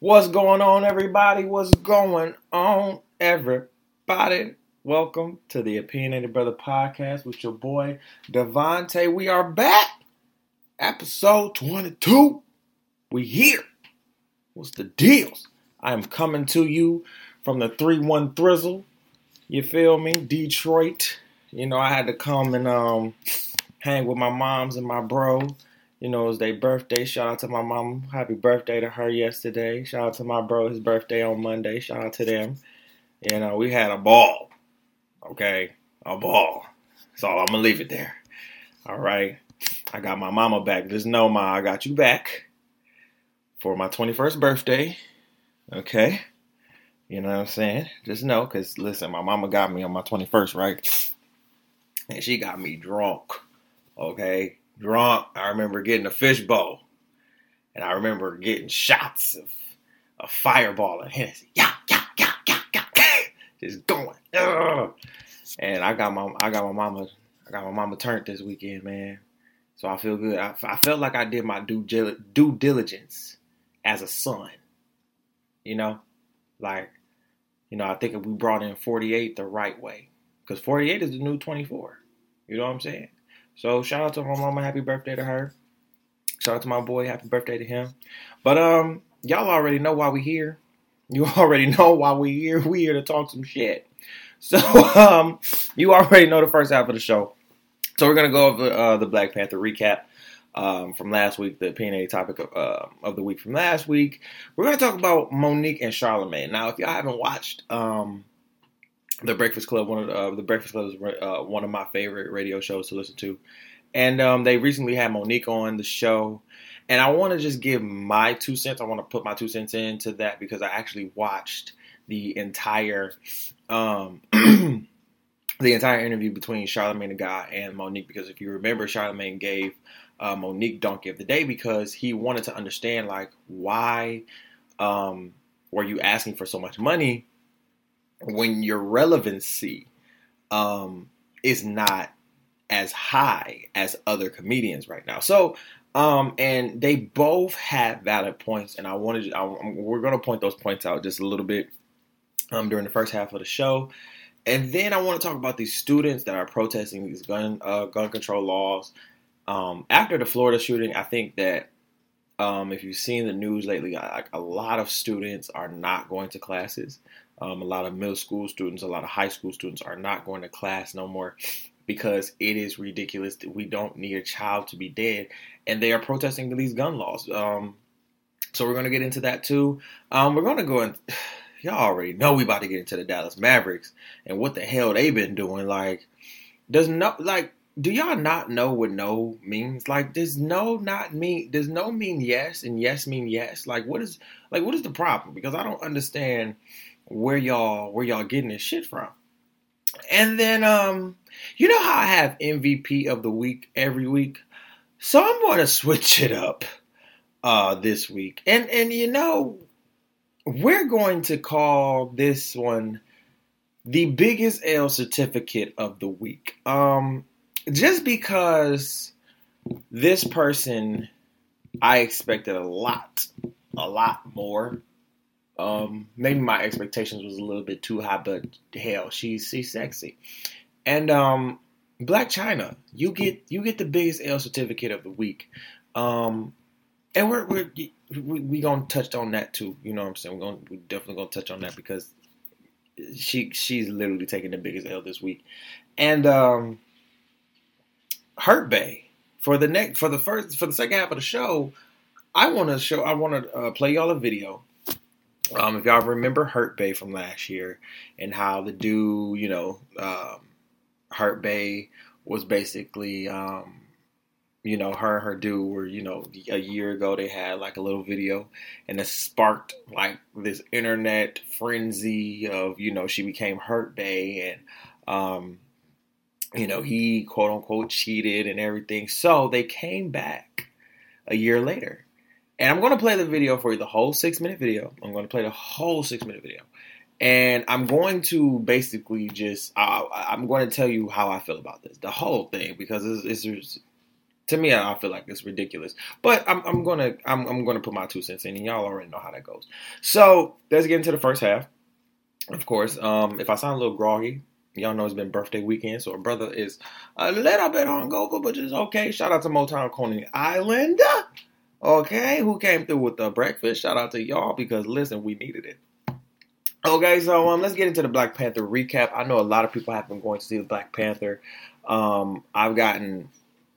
What's going on, everybody? What's going on, everybody? Welcome to the Opinionated Brother Podcast with your boy Devontae. We are back, episode 22. We here. What's the deals? I am coming to you from the 3 1 Thrizzle. You feel me? Detroit. You know, I had to come and um hang with my moms and my bro you know, it was their birthday. Shout out to my mom. Happy birthday to her yesterday. Shout out to my bro. His birthday on Monday. Shout out to them. You uh, know, we had a ball. Okay? A ball. That's all. I'm going to leave it there. All right? I got my mama back. Just know, Ma, I got you back for my 21st birthday. Okay? You know what I'm saying? Just know, because listen, my mama got me on my 21st, right? And she got me drunk. Okay? Drunk. I remember getting a fishbowl. And I remember getting shots of a fireball and Hennessy. Yeah, yeah, yeah, yeah, yeah. Just going. Ugh. And I got my I got my mama I got my mama turned this weekend, man. So I feel good. I, I felt like I did my due due diligence as a son. You know, like you know, I think if we brought in 48 the right way, because 48 is the new 24. You know what I'm saying? So shout out to my mama, happy birthday to her. Shout out to my boy, happy birthday to him. But um, y'all already know why we here. You already know why we here. We here to talk some shit. So um, you already know the first half of the show. So we're gonna go over uh, the Black Panther recap. Um, from last week, the PNA topic of, uh, of the week from last week. We're going to talk about Monique and Charlemagne. Now, if y'all haven't watched um, the Breakfast Club. One of the, uh, the Breakfast Club is uh, one of my favorite radio shows to listen to, and um, they recently had Monique on the show. And I want to just give my two cents. I want to put my two cents into that because I actually watched the entire um, the entire interview between Charlemagne the God and Monique. Because if you remember, Charlemagne gave uh, Monique Donkey of the Day because he wanted to understand like why um, were you asking for so much money when your relevancy um, is not as high as other comedians right now. So, um, and they both had valid points, and I wanted I, we're going to point those points out just a little bit um, during the first half of the show, and then I want to talk about these students that are protesting these gun uh, gun control laws. Um, after the Florida shooting, I think that um, if you've seen the news lately, like a lot of students are not going to classes. Um, a lot of middle school students, a lot of high school students are not going to class no more because it is ridiculous we don't need a child to be dead, and they are protesting these gun laws. Um, so we're going to get into that too. Um, we're going to go and y'all already know we about to get into the Dallas Mavericks and what the hell they've been doing. Like, does no like do y'all not know what no means? Like, does no not mean does no mean yes and yes mean yes? Like, what is like what is the problem? Because I don't understand where y'all where y'all getting this shit from. And then um you know how I have MVP of the week every week? So I'm going to switch it up uh this week. And and you know we're going to call this one the biggest L certificate of the week. Um just because this person I expected a lot, a lot more um, maybe my expectations was a little bit too high, but hell, she's she's sexy. And um, Blac Chyna, you get you get the biggest L certificate of the week. Um, and we're we're we, we gonna touch on that too. You know what I'm saying? We're gonna we definitely gonna touch on that because she she's literally taking the biggest L this week. And um, Hurt Bae for the next for the first for the second half of the show, I want to show I want to uh, play y'all a video um, if y'all remember Hurt Bae from last year and how the dude, you know, um, Hurt Bae was basically, um, you know, her and her dude were, you know, a year ago they had like a little video and it sparked like this internet frenzy of, you know, she became Hurt Bae and, um, you know, he quote unquote cheated and everything. So they came back a year later and I'm going to play the video for you, the whole six minute video. I'm going to play the whole six minute video. And I'm going to basically just, I, am going to tell you how I feel about this, the whole thing, because it's, it's, To me, I feel like it's ridiculous. But I'm, I'm gonna I'm, I'm gonna put my two cents in, and y'all already know how that goes. So let's get into the first half. Of course, um, if I sound a little groggy, y'all know it's been birthday weekend, so our brother is a little bit hungover, but it's okay. Shout out to Motown Coney Island, okay, who came through with the breakfast. Shout out to y'all because listen, we needed it. Okay, so um, let's get into the Black Panther recap. I know a lot of people have been going to see the Black Panther. Um, I've gotten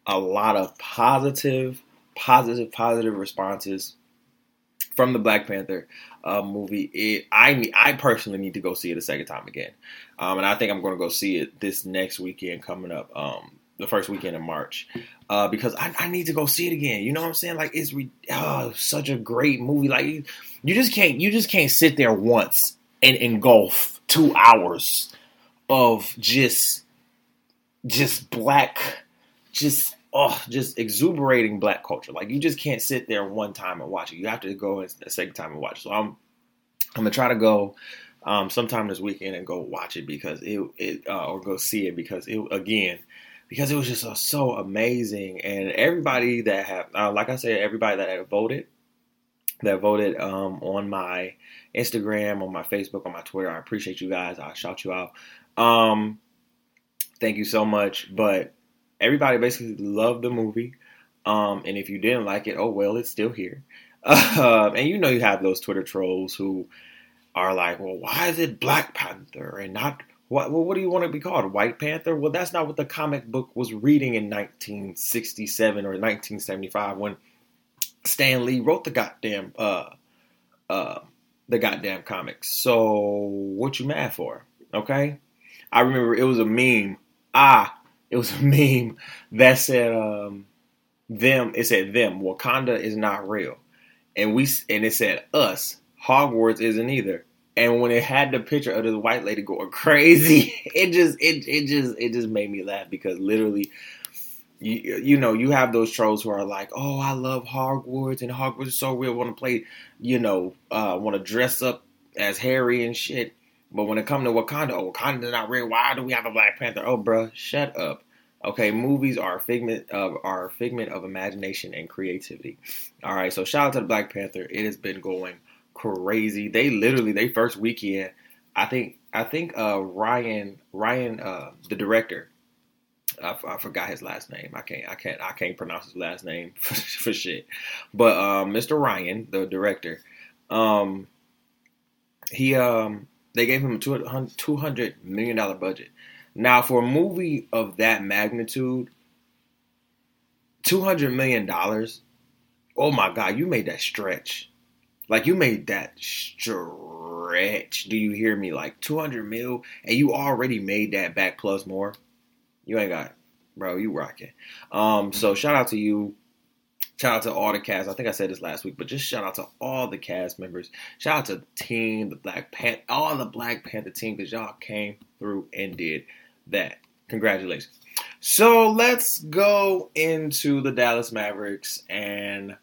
a lot of positive, positive, positive responses from the Black Panther uh, movie. It, I I personally need to go see it a second time again, um, and I think I'm going to go see it this next weekend coming up, um, the first weekend in March, uh, because I, I, need to go see it again. You know what I'm saying? Like it's re- oh, such a great movie. Like you, just can't you just can't sit there once and engulf two hours of just just black just oh, just exuberating black culture. Like you just can't sit there one time and watch it. You have to go a second time and watch. So I'm I'm gonna try to go um, sometime this weekend and go watch it because it it uh, or go see it because it again because it was just uh, so amazing and everybody that have uh, like I said everybody that had voted that voted um, on my Instagram on my Facebook on my Twitter I appreciate you guys I shout you out um, thank you so much but everybody basically loved the movie. Um, and if you didn't like it, oh well, it's still here. Uh, and you know you have those Twitter trolls who are like, well, why is it Black Panther and not what? Well, what do you want to be called? White Panther? Well, that's not what the comic book was reading in 1967 or 1975 when Stan Lee wrote the goddamn uh uh the goddamn comics. So what you mad for? Okay, I remember it was a meme. Ah, it was a meme that said um, them. It said them. Wakanda is not real, and we and it said us. Hogwarts isn't either. And when it had the picture of this white lady going crazy, it just it it just it just made me laugh because literally. You, you know, you have those trolls who are like, "Oh, I love Hogwarts, and Hogwarts is so real. Want to play, you know, uh, want to dress up as Harry and shit." But when it comes to Wakanda, oh, Wakanda's not real. Why do we have a Black Panther? Oh, bro, shut up. Okay, movies are a figment of our figment of imagination and creativity. All right, so shout out to the Black Panther. It has been going crazy. They literally they first weekend. I think I think uh, Ryan Ryan uh, the director. I, I, forgot his last name. I can't I can't I can't pronounce his last name for, for shit. But um, Mr. Ryan, the director, um, he um they gave him a 200 million dollar budget. Now, for a movie of that magnitude, two hundred million dollars. Oh my God, you made that stretch. Like you made that stretch. Do you hear me? Like two hundred mil, and you already made that back plus more. You ain't got, bro. You rocking. Um. So shout out to you. Shout out to all the cast. I think I said this last week, but just shout out to all the cast members. Shout out to the team, the Black Panther, all the Black Panther team, because y'all came through and did that. Congratulations. So let's go into the Dallas Mavericks. And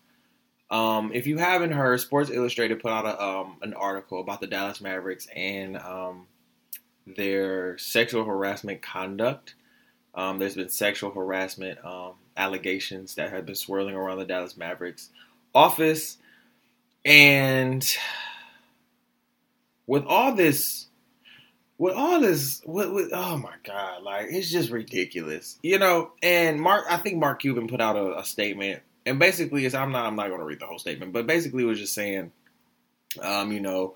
um, if you haven't heard, Sports Illustrated put out a, um, an article about the Dallas Mavericks and um, their sexual harassment conduct. Um, there's been sexual harassment um, allegations that have been swirling around the Dallas Mavericks office. And with all this, with all this, with, with, oh my god, like it's just ridiculous, you know. And Mark, I think Mark Cuban put out a, a statement, and basically, it's I'm not I'm not going to read the whole statement, but basically, it was just saying, um, you know,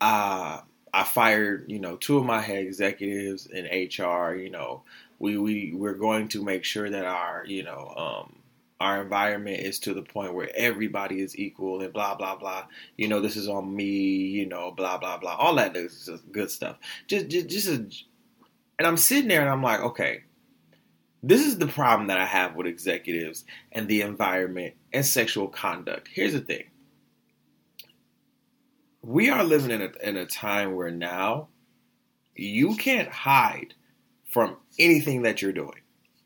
uh, I fired, you know, two of my head executives in HR, you know, we we we're going to make sure that our you know um, our environment is to the point where everybody is equal and blah blah blah. You know, this is on me. You know, blah blah blah. All that is good stuff. Just just just a, and I'm sitting there and I'm like, okay, this is the problem that I have with executives and the environment and sexual conduct. Here's the thing. We are living in a, in a time where now you can't hide from anything that you're doing.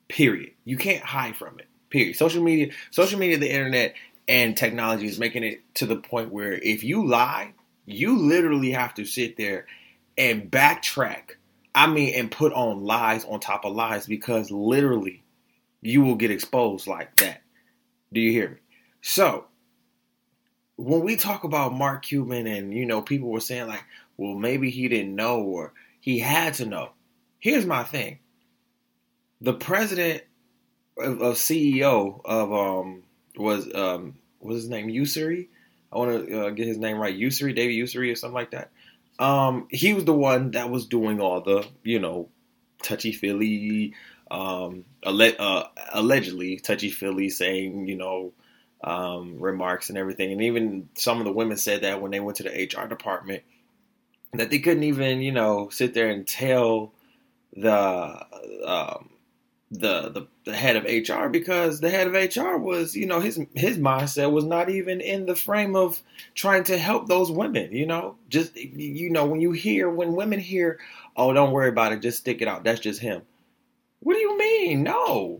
Period. You can't hide from it. Period. Social media, social media, the internet, and technology is making it to the point where if you lie, you literally have to sit there and backtrack. I mean, and put on lies on top of lies because literally you will get exposed like that. Do you hear me? So, when we talk about Mark Cuban and, you know, people were saying, like, well, maybe he didn't know or he had to know. Here's my thing the president of, of CEO of, um, was, um, was his name Ussery? I want to uh, get his name right. Ussery, David Ussery, or something like that. Um, he was the one that was doing all the, you know, touchy feely, um, uh, allegedly touchy feely, saying, you know, um, remarks and everything. And even some of the women said that when they went to the HR department, that they couldn't even, you know, sit there and tell the um, the, the the head of HR because the head of HR was, you know, his his mindset was not even in the frame of trying to help those women. You know, just you know when you hear when women hear, oh, don't worry about it, just stick it out. That's just him. What do you mean? No,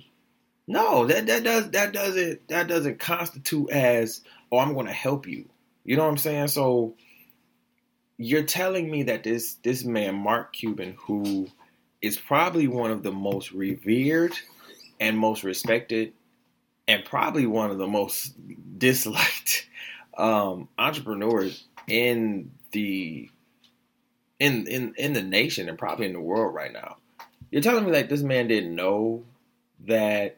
no, that that does that doesn't that doesn't constitute as oh, I'm going to help you. You know what I'm saying? So you're telling me that this this man Mark Cuban who is probably one of the most revered and most respected and probably one of the most disliked um, entrepreneurs in the in in in the nation and probably in the world right now. You're telling me that this man didn't know that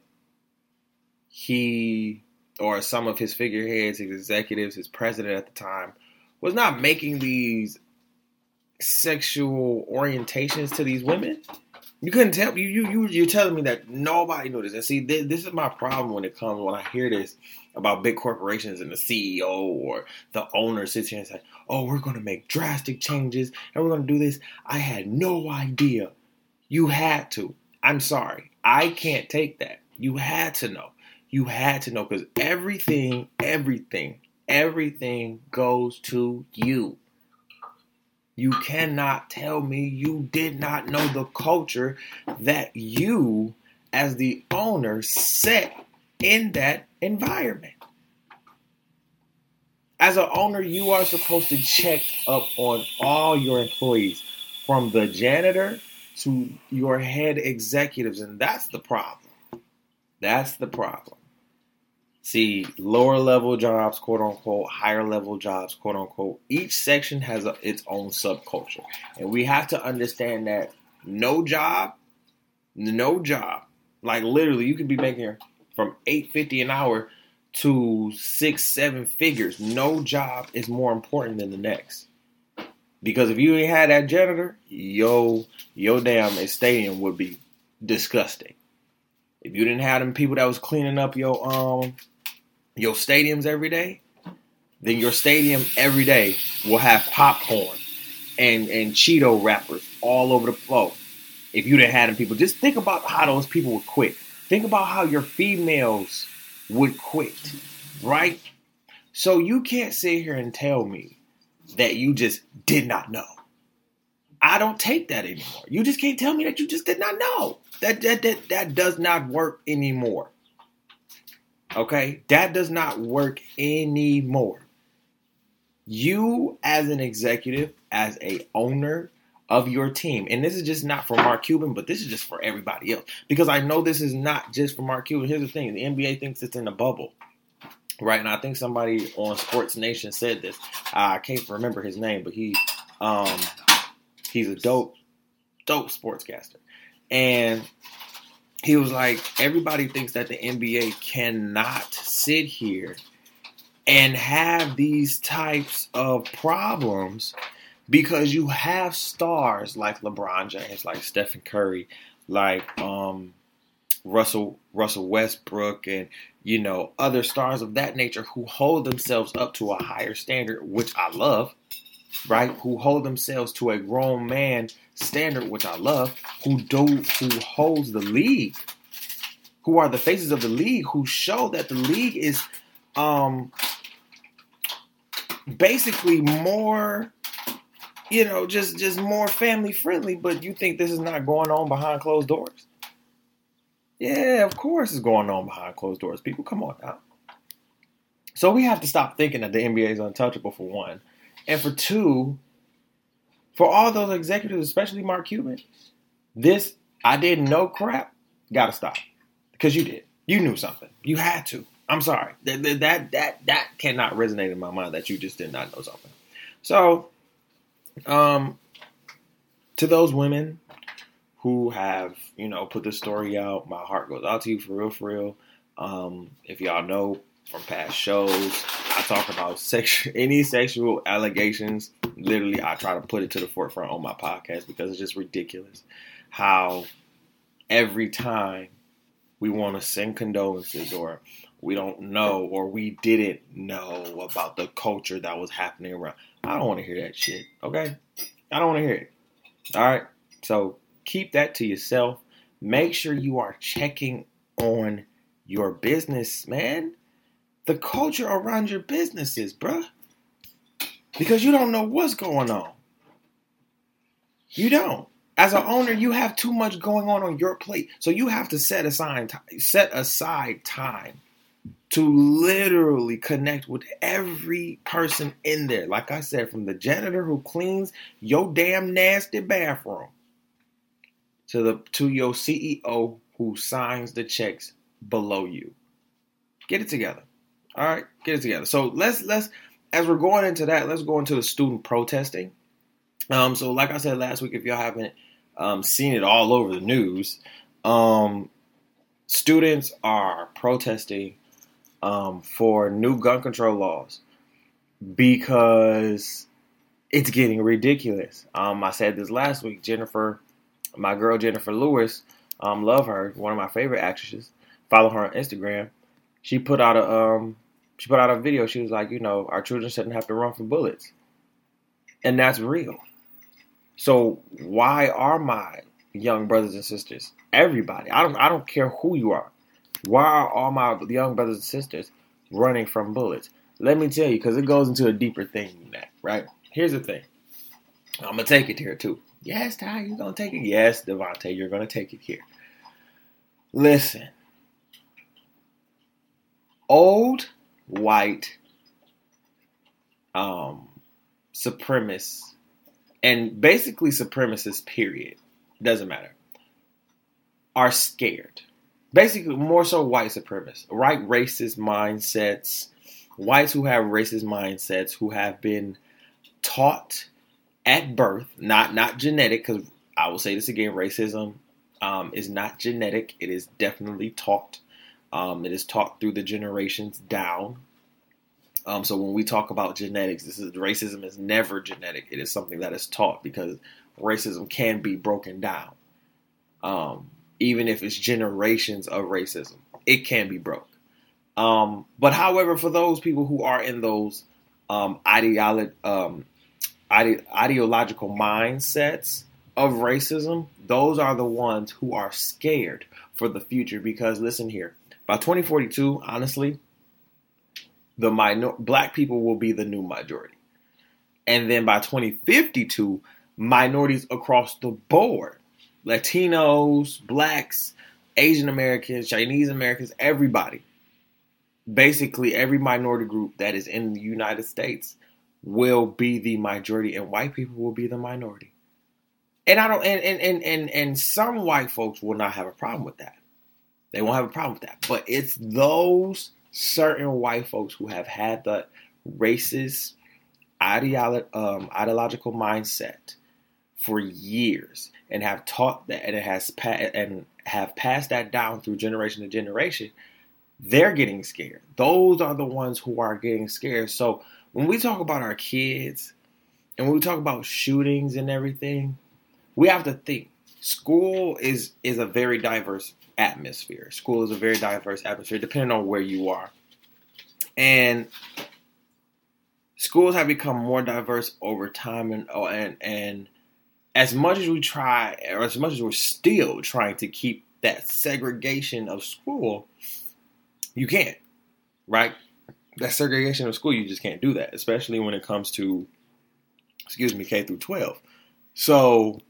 he or some of his figureheads, his executives, his president at the time was not making these sexual orientations to these women. You couldn't tell you you you you're telling me that nobody knew this. And see, this, this is my problem when it comes when I hear this about big corporations and the CEO or the owner sits here and says, "Oh, we're going to make drastic changes and we're going to do this." I had no idea. You had to. I'm sorry. I can't take that. You had to know. You had to know because everything, everything, everything goes to you. You cannot tell me you did not know the culture that you, as the owner, set in that environment. As an owner, you are supposed to check up on all your employees, from the janitor to your head executives, and that's the problem. That's the problem see lower level jobs, quote unquote, higher level jobs, quote unquote. Each section has a, its own subculture, and we have to understand that no job, no job, like literally, you could be making from eight fifty an hour to six, seven figures. No job is more important than the next. Because if you ain't had that janitor, yo, yo damn stadium would be disgusting. If you didn't have them people that was cleaning up your um your stadiums every day, then your stadium every day will have popcorn and and Cheeto wrappers all over the floor. If you didn't have them people, just think about how those people would quit. Think about how your females would quit, right? So you can't sit here and tell me that you just did not know. I don't take that anymore. You just can't tell me that you just did not know. That that that, that does not work anymore. Okay? That does not work anymore. You as an executive, as a owner of your team, and this is just not for Mark Cuban, but this is just for everybody else. Because I know this is not just for Mark Cuban. Here's the thing: the NBA thinks it's in a bubble. Right, and I think somebody on Sports Nation said this. I can't remember his name, but he um he's a dope, dope sportscaster. And he was like, everybody thinks that the NBA cannot sit here and have these types of problems because you have stars like LeBron James, like Stephen Curry, like um, Russell Russell Westbrook, and you know other stars of that nature who hold themselves up to a higher standard, which I love right? Who hold themselves to a grown man standard, which I love, who do who holds the league, who are the faces of the league, who show that the league is um basically more you know, just just more family friendly, but you think this is not going on behind closed doors? Yeah, of course it's going on behind closed doors. People, come on now. So we have to stop thinking that the NBA is untouchable for one. And for two, for all those executives, especially Mark Cuban, this I didn't know crap, gotta stop. because you did. You knew something. You had to. I'm sorry. That, that that that cannot resonate in my mind that you just did not know something. So, um, to those women who have you know put this story out, my heart goes out to you for real, for real. Um, if y'all know from past shows, I talk about any sexual allegations. Literally, I try to put it to the forefront on my podcast because it's just ridiculous how every time we want to send condolences or we don't know or we didn't know about the culture that was happening around. I don't want to hear that shit, okay? I don't want to hear it. All right? So keep that to yourself. Make sure you are checking on your business, man. The culture around your businesses, bruh. Because you don't know what's going on. You don't as an owner, you have too much going on on your plate, so you have to set aside set aside time to literally connect with every person in there. Like I said, from the janitor who cleans your damn nasty bathroom to the to your CEO who signs the checks below you. Get it together. All right, get it together. So let's let's as we're going into that, let's go into the student protesting. Um, so like I said last week, if y'all haven't um, seen it all over the news, um, students are protesting um, for new gun control laws because it's getting ridiculous. Um, I said this last week. Jennifer, my girl Jennifer Lewis, um, love her, one of my favorite actresses. Follow her on Instagram. She put out a she put out a video. She was like, you know, our children shouldn't have to run from bullets, and that's real. So why are my young brothers and sisters, everybody, I don't I don't care who you are, why are all my young brothers and sisters running from bullets? Let me tell you, because it goes into a deeper thing than that, right? Here's the thing. I'm gonna take it here too. Yes, Ty, you're gonna take it. Yes, Devontae, you're gonna take it here. Listen. Old white um supremacists and basically supremacists, period, doesn't matter, are scared. Basically, more so white supremacists, right? Racist mindsets, whites who have racist mindsets, who have been taught at birth, not not genetic, because I will say this again, racism um, is not genetic. It is definitely taught. Um, it is taught through the generations down. Um, so when we talk about genetics, this is racism is never genetic. It is something that is taught because racism can be broken down. Um, even if it's generations of racism, it can be broke. Um, but however, for those people who are in those um, ideolo- um, ide- ideological mindsets of racism, those are the ones who are scared for the future. Because listen here, by 2042, honestly, the minor black people will be the new majority. And then by 2052, minorities across the board, Latinos, blacks, Asian Americans, Chinese Americans, everybody, basically every minority group that is in the United States will be the majority and white people will be the minority. And I don't and and and and, and some white folks will not have a problem with that. They won't have a problem with that. But it's those certain white folks who have had the racist ideolo- um, ideological mindset for years and have taught that and it has pa- and have passed that down through generation to generation they're getting scared. Those are the ones who are getting scared. So when we talk about our kids and when we talk about shootings and everything we have to think. School is is a very diverse atmosphere. School is a very diverse atmosphere, depending on where you are. And schools have become more diverse over time, and oh, and and as much as we try, or as much as we're still trying to keep that segregation of school, you can't, right? That segregation of school, you just can't do that, especially when it comes to, excuse me, K through 12. So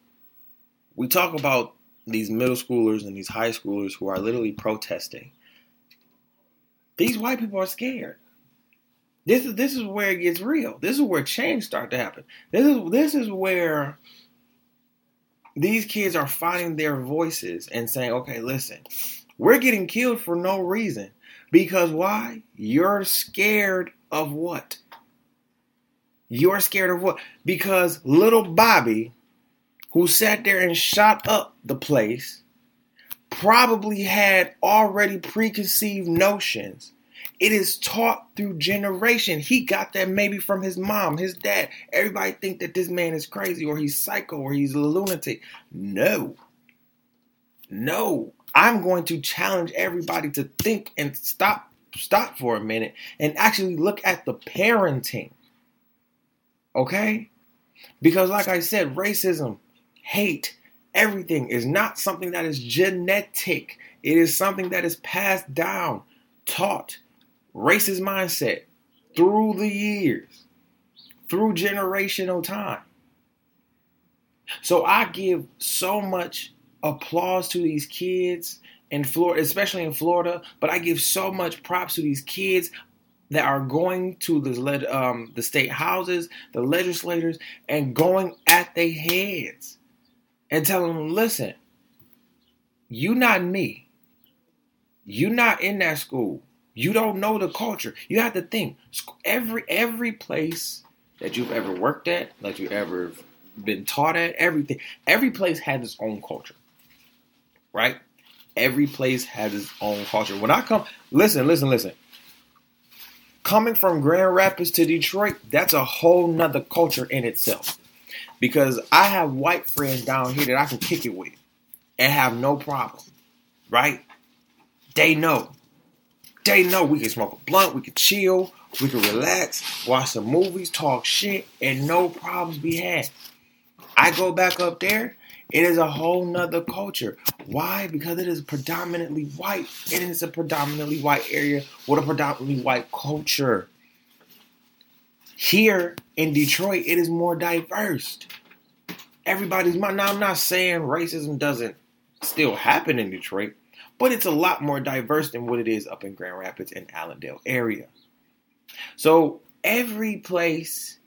we talk about these middle schoolers and these high schoolers who are literally protesting. These white people are scared. This is this is where it gets real. This is where change start to happen. This is this is where these kids are finding their voices and saying, "Okay, listen, We're getting killed for no reason. Because why? You're scared of what? You're scared of what? Because little Bobby, who sat there and shot up the place, probably had already preconceived notions. It is taught through generation. He got that maybe from his mom, his dad. Everybody think that this man is crazy or he's psycho or he's a lunatic. No. No. I'm going to challenge everybody to think and stop stop for a minute and actually look at the parenting. Okay? Because like I said, racism, hate, everything is not something that is genetic. It is something that is passed down, taught, racist mindset through the years, through generational time. So I give so much applause to these kids in Florida, especially in Florida, but I give so much props to these kids that are going to the um, the state houses, the legislators, and going at their heads and tell them, "Listen, you not me. You not in that school. You don't know the culture. You have to think every every place that you've ever worked at, that you ever been taught at, everything. Every place has its own culture, right? Every place has its own culture. When I come, listen, listen, listen. Coming from Grand Rapids to Detroit, that's a whole nother culture in itself. Because I have white friends down here that I can kick it with and have no problem, right? They know. They know we can smoke a blunt, we can chill, we can relax, watch some movies, talk shit, and no problems be had. I go back up there it is a whole nother culture. Why? Because it is predominantly white. And It is a predominantly white area with a predominantly white culture. Here in Detroit, it is more diverse. Everybody's my now. I'm not saying racism doesn't still happen in Detroit, but it's a lot more diverse than what it is up in Grand Rapids and Allendale area. So every place,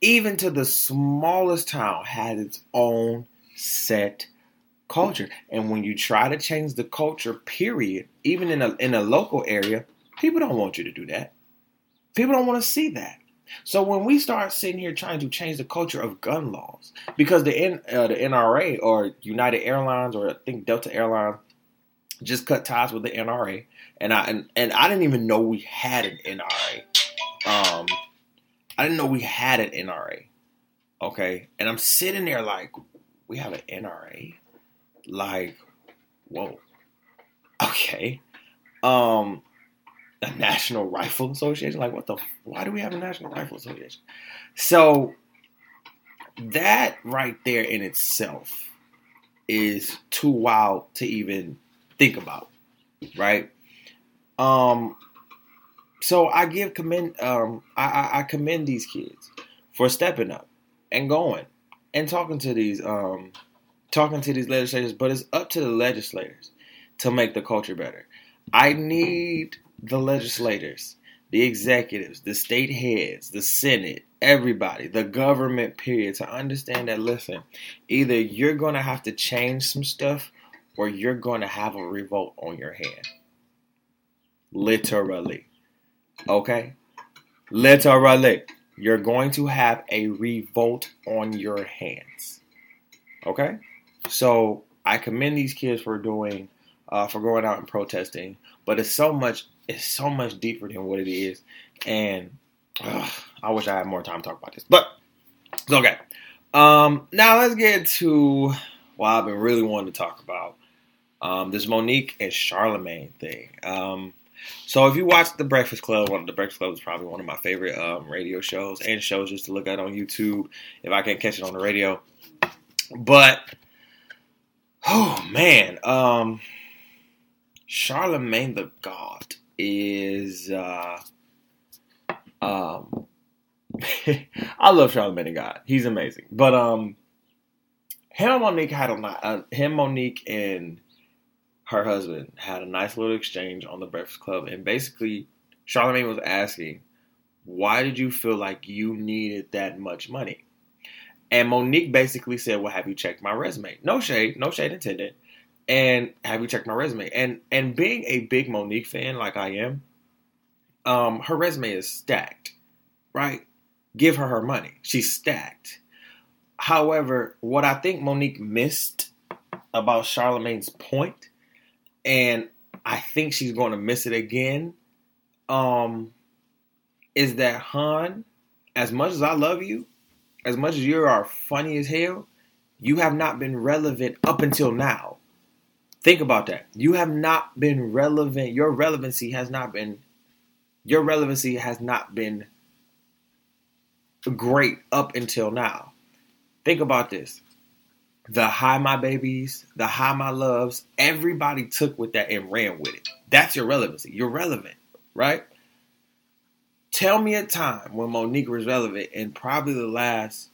even to the smallest town, has its own set culture. And when you try to change the culture, period, even in a in a local area, people don't want you to do that. People don't want to see that. So when we start sitting here trying to change the culture of gun laws, because the N, uh, the NRA or United Airlines or I think Delta Airlines just cut ties with the NRA, and I and, and I didn't even know we had an NRA. Um, I didn't know we had an NRA. Okay, and I'm sitting there like, we have an NRA. Like, whoa. Okay. Um, a National Rifle Association. Like, what the? Why do we have a National Rifle Association? So that right there in itself is too wild to even think about, right? Um, so I give commend um I, I commend these kids for stepping up and going and talking to these um talking to these legislators, but it's up to the legislators to make the culture better. I need the legislators, the executives, the state heads, the Senate, everybody, the government period to understand that listen, either you're going to have to change some stuff or you're going to have a revolt on your hand. Literally. Okay? Literally you're going to have a revolt on your hands. Okay? So I commend these kids for doing uh, for going out and protesting, but it's so much it's so much deeper than what it is, and uh, I wish I had more time to talk about this. But it's okay. Um, now let's get to what I've been really wanting to talk about. Um, this Mo'Nique and Charlemagne thing. Um, so if you watch The Breakfast Club, one of The Breakfast Club is probably one of my favorite um, radio shows and shows just to look at on YouTube if I can't catch it on the radio. But oh man, um, Charlemagne the God is uh, um, I love Charlemagne the God. He's amazing, but um, him and Mo'Nique had a uh, him Mo'Nique and her husband had a nice little exchange on the Breakfast Club, and basically, Charlemagne was asking, "Why did you feel like you needed that much money?" And Mo'Nique basically said, "Well, have you checked my resume?" No shade, no shade intended. And have you checked my resume? And and being a big Monique fan like I am, um, her resume is stacked, right? Give her her money. She's stacked. However, what I think Monique missed about Charlamagne's point, and I think she's going to miss it again, um, is that Han, as much as I love you, as much as you are funny as hell, you have not been relevant up until now. Think about that. You have not been relevant. Your relevancy has not been your relevancy has not been great up until now. Think about this. The Hi My Babies, the Hi My Loves, everybody took with that and ran with it. That's your relevancy. You're relevant, right? Tell me a time when Monique was relevant in probably the last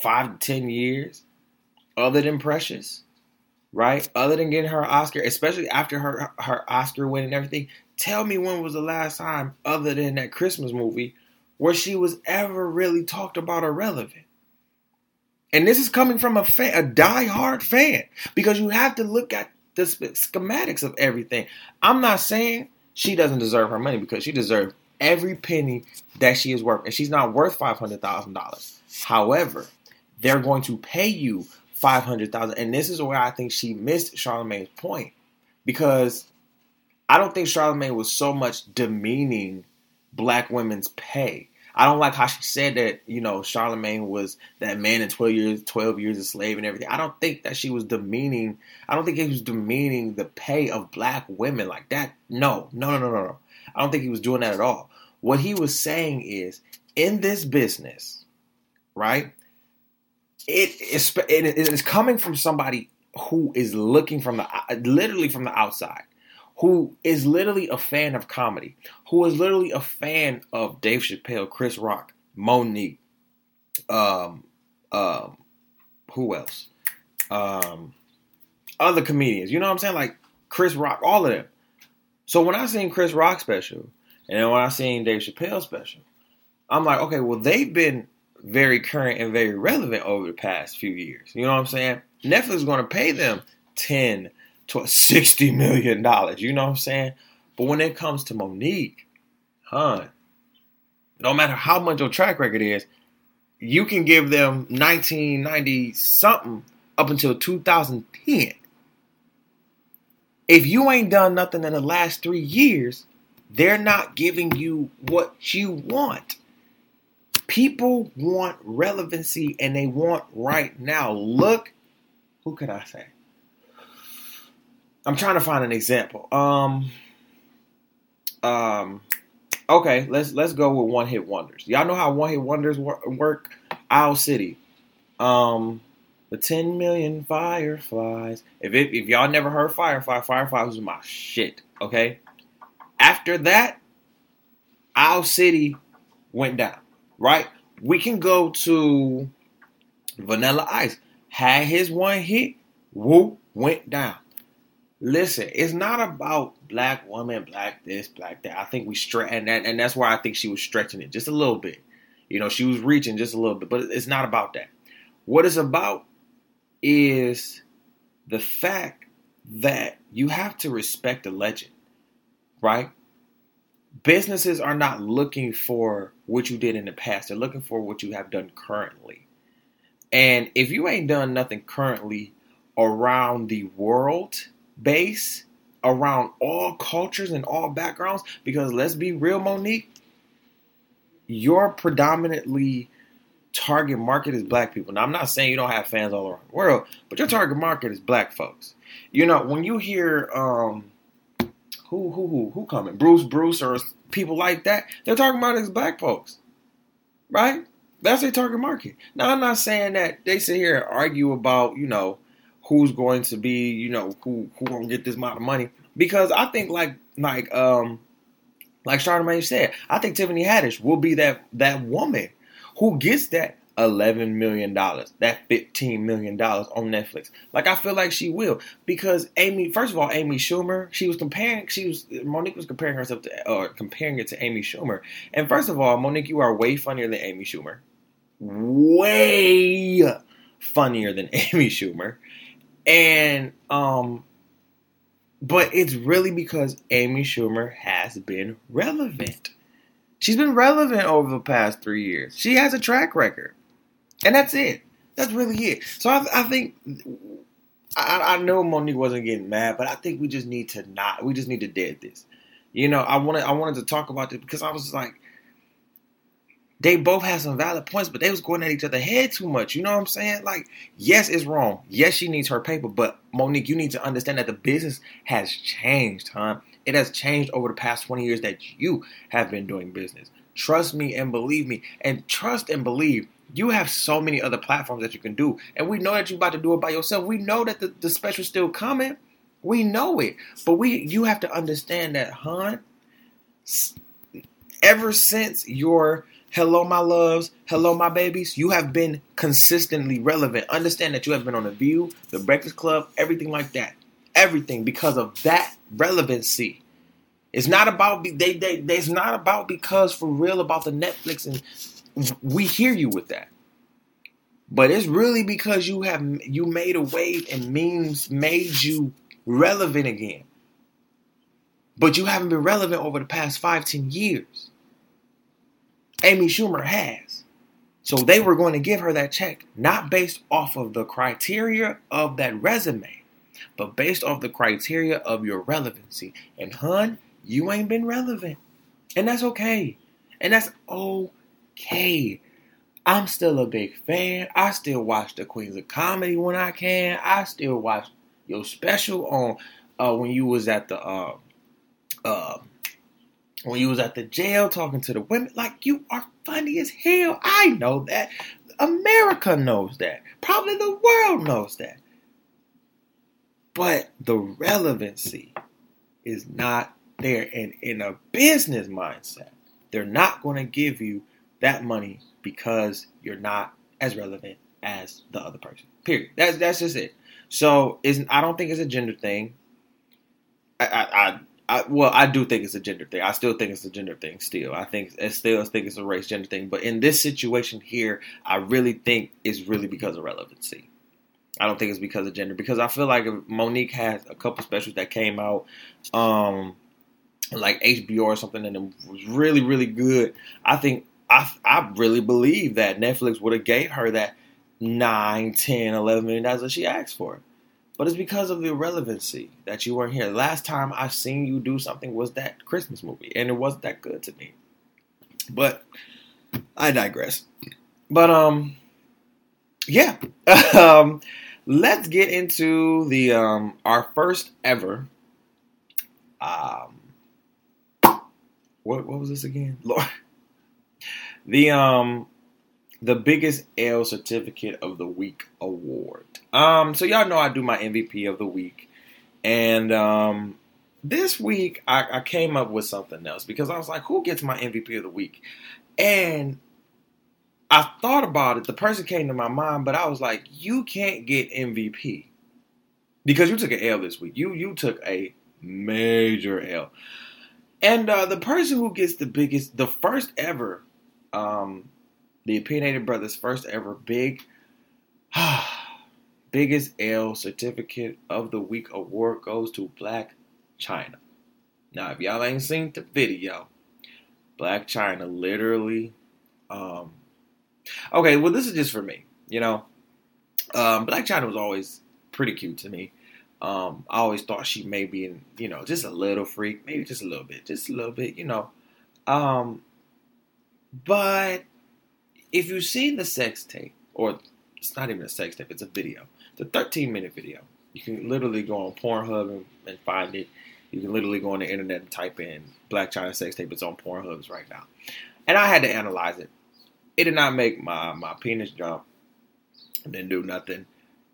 five to ten years, other than Precious, right? Other than getting her Oscar, especially after her her Oscar win and everything. Tell me when was the last time, other than that Christmas movie, where she was ever really talked about or relevant. And this is coming from a fan, a die-hard fan, because you have to look at the schematics of everything. I'm not saying she doesn't deserve her money because she deserves every penny that she is worth, and she's not worth five hundred thousand dollars. However, they're going to pay you five hundred thousand, and this is where I think she missed Charlemagne's point because I don't think Charlemagne was so much demeaning black women's pay. I don't like how she said that, you know, Charlemagne was that man in 12 years, 12 years a slave and everything. I don't think that she was demeaning, I don't think he was demeaning the pay of black women like that. No, no, no, no, no, no. I don't think he was doing that at all. What he was saying is, in this business, right? It is it is coming from somebody who is looking from the literally from the outside, who is literally a fan of comedy, who is literally a fan of Dave Chappelle, Chris Rock, Monique, um, um, who else? Um, other comedians. You know what I'm saying? Like Chris Rock, all of them. So when I seen Chris Rock special, and when I seen Dave Chappelle special, I'm like, okay, well they've been very current and very relevant over the past few years. You know what I'm saying? Netflix is going to pay them 10 to 60 million dollars. You know what I'm saying? But when it comes to Monique, huh? No matter how much your track record is, you can give them 1990 something up until 2010 if you ain't done nothing in the last three years, they're not giving you what you want. People want relevancy and they want right now. Look, who could I say? I'm trying to find an example. Um, um, okay, let's let's go with one hit wonders. Y'all know how one hit wonders work. Owl City. Um, the 10 million fireflies. If it, if y'all never heard Firefly, Firefly was my shit. Okay. After that, Owl City went down. Right. We can go to Vanilla Ice. Had his one hit. Whoop went down. Listen, it's not about black woman, black this, black that. I think we stretch, and, that, and that's why I think she was stretching it just a little bit. You know, she was reaching just a little bit, but it's not about that. What it's about is the fact that you have to respect the legend, right? Businesses are not looking for what you did in the past, they're looking for what you have done currently. And if you ain't done nothing currently around the world base, around all cultures and all backgrounds, because let's be real, Monique, you're predominantly target market is black people. Now, I'm not saying you don't have fans all around the world, but your target market is black folks. You know, when you hear um, who who who who coming, Bruce Bruce or people like that, they're talking about is black folks, right? That's their target market. Now, I'm not saying that they sit here and argue about you know who's going to be you know who who gonna get this amount of money because I think like like um like Charlamagne said, I think Tiffany Haddish will be that that woman who gets that $11 million, that $15 million on Netflix? Like, I feel like she will. Because Amy, first of all, Amy Schumer, she was comparing, she was, Monique was comparing herself to, or comparing it to Amy Schumer. And first of all, Monique, you are way funnier than Amy Schumer. Way funnier than Amy Schumer. And um but it's really because Amy Schumer has been relevant. She's been relevant over the past three years. She has a track record. And that's it. That's really it. So I, I think I, I, know Monique wasn't getting mad, but I think we just need to not. We just need to dead this. You know, I wanted I wanted to talk about this because I was like, they both had some valid points, but they was going at each other head too much. You know what I'm saying? Like, yes, it's wrong. Yes, she needs her paper, but Monique, you need to understand that the business has changed, huh? It has changed over the past 20 years that you have been doing business. Trust me and believe me, and trust and believe. You have so many other platforms that you can do, and we know that you're about to do it by yourself. We know that the, the special's still coming. We know it, but we you have to understand that, huh? Ever since your Hello, my loves. Hello, my babies. You have been consistently relevant. Understand that you have been on The View, The Breakfast Club, everything like that. Everything because of that relevancy. It's not about they, they, they it's not about because for real about the Netflix and we hear you with that. But it's really because you have you made a wave and memes made you relevant again. But you haven't been relevant over the past five, ten years. Amy Schumer has. So they were going to give her that check not based off of the criteria of that resume, but based off the criteria of your relevancy. And hun, you ain't been relevant. And that's okay. And that's okay. I'm still a big fan. I still watch the Queens of Comedy when I can. I still watch your special on uh, when you was at the uh, uh, when you was at the jail talking to the women, like you are funny as hell. I know that. America knows that. Probably the world knows that. But the relevancy is not there. And in a business mindset, they're not going to give you that money because you're not as relevant as the other person. Period. That's that's just it. So is I don't think it's a gender thing. I, I, I I, well, I do think it's a gender thing. I still think it's a gender thing. Still, I think I still think it's a race gender thing. But in this situation here, I really think it's really because of relevancy. I don't think it's because of gender because I feel like Monique has a couple specials that came out, um, like HBO or something, and it was really really good. I think I I really believe that Netflix would have gave her that 9, 10, 11 million dollars that she asked for. But it's because of the relevancy that you weren't here. Last time I've seen you do something was that Christmas movie, and it wasn't that good to me. But I digress. But um, yeah. um, let's get into the um our first ever um what what was this again? Lord. The um the biggest L certificate of the week award. Um, so y'all know I do my MVP of the week, and um, this week I, I came up with something else because I was like, who gets my MVP of the week? And I thought about it. The person came to my mind, but I was like, you can't get MVP because you took an L this week. You you took a major L, and uh, the person who gets the biggest, the first ever um, the Opinionated Brothers' first ever big, biggest L certificate of the week award goes to Blac Chyna. Now, if y'all ain't seen the video, Blac Chyna literally, um, okay, well, this is just for me, you know. Um, Blac Chyna was always pretty cute to me. Um, I always thought she may be, you know, just a little freak, maybe just a little bit, just a little bit, you know. Um, but if you've seen the sex tape, or it's not even a sex tape, it's a video. It's a 13 minute video. You can literally go on Pornhub and, and find it. You can literally go on the internet and type in Blac Chyna sex tape. It's on Pornhubs right now. And I had to analyze it. It did not make my, my penis jump. It didn't do nothing.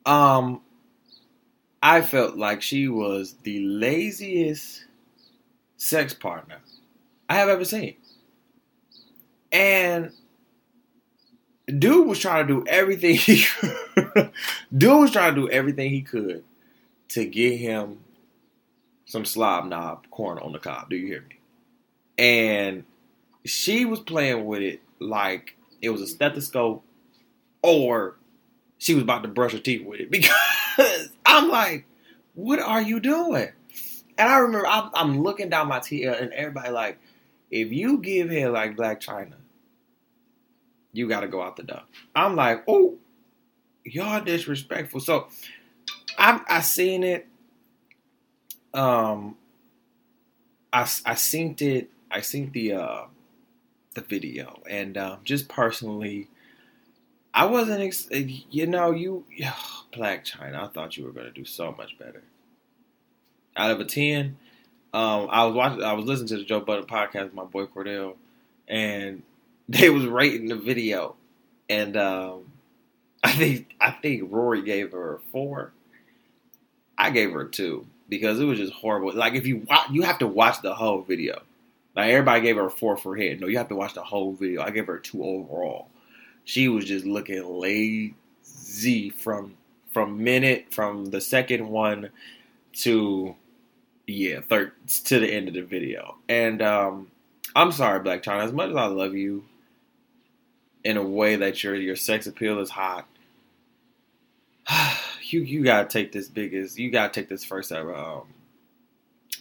Um, I felt like she was the laziest sex partner I have ever seen. And dude was trying to do everything he could. dude was trying to do everything he could to get him some slob knob corn on the cob. Do you hear me? And she was playing with it like it was a stethoscope or she was about to brush her teeth with it because I'm like, what are you doing? And I remember I'm, I'm looking down my TL and everybody like, if you give head like Blac Chyna, you got to go out the door. I'm like, oh, y'all disrespectful. So I I seen it. Um, I I seen it. I seen the uh the video, and um, just personally, I wasn't. Ex- you know, you oh, Blac Chyna. I thought you were gonna do so much better. Out of a ten, um, I was watching. I was listening to the Joe Budden podcast with my boy Cordell, and they was rating the video, and um, I think I think Rory gave her a four. I gave her a two because it was just horrible. Like if you watch, you have to watch the whole video. Like everybody gave her a four for head. No, you have to watch the whole video. I gave her a two overall. She was just looking lazy from from minute from the second one to yeah third to the end of the video. And um, I'm sorry, Blac Chyna. As much as I love you, in a way that your your sex appeal is hot. you you gotta take this biggest you gotta take this first ever um,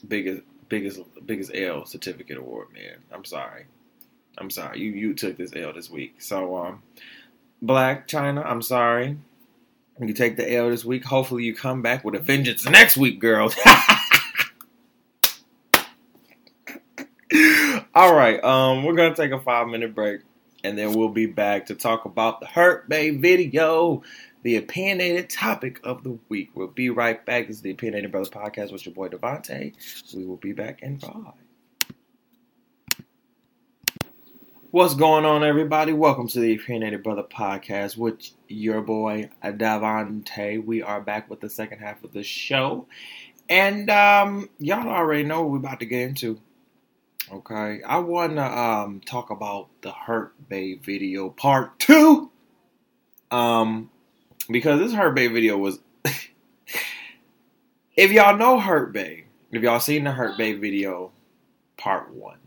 biggest biggest biggest L certificate award, man. I'm sorry. I'm sorry. You you took this L this week. So um Blac Chyna, I'm sorry. You take the L this week. Hopefully you come back with a vengeance next week, girls. All right, um, we're gonna take a five minute break and then we'll be back to talk about the Hurt Bae video, the opinionated topic of the week. We'll be right back. This is the Opinionated Brothers Podcast with your boy DeVonta. We will be back in five. What's going on, everybody? Welcome to the Opinionated Brother Podcast with your boy DeVonta. We are back with the second half of the show. And um, y'all already know what we're about to get into. Okay, I want to um, talk about the Hurt Bae video part two. Um, because this Hurt Bae video was, if y'all know Hurt Bae, if y'all seen the Hurt Bae video part one,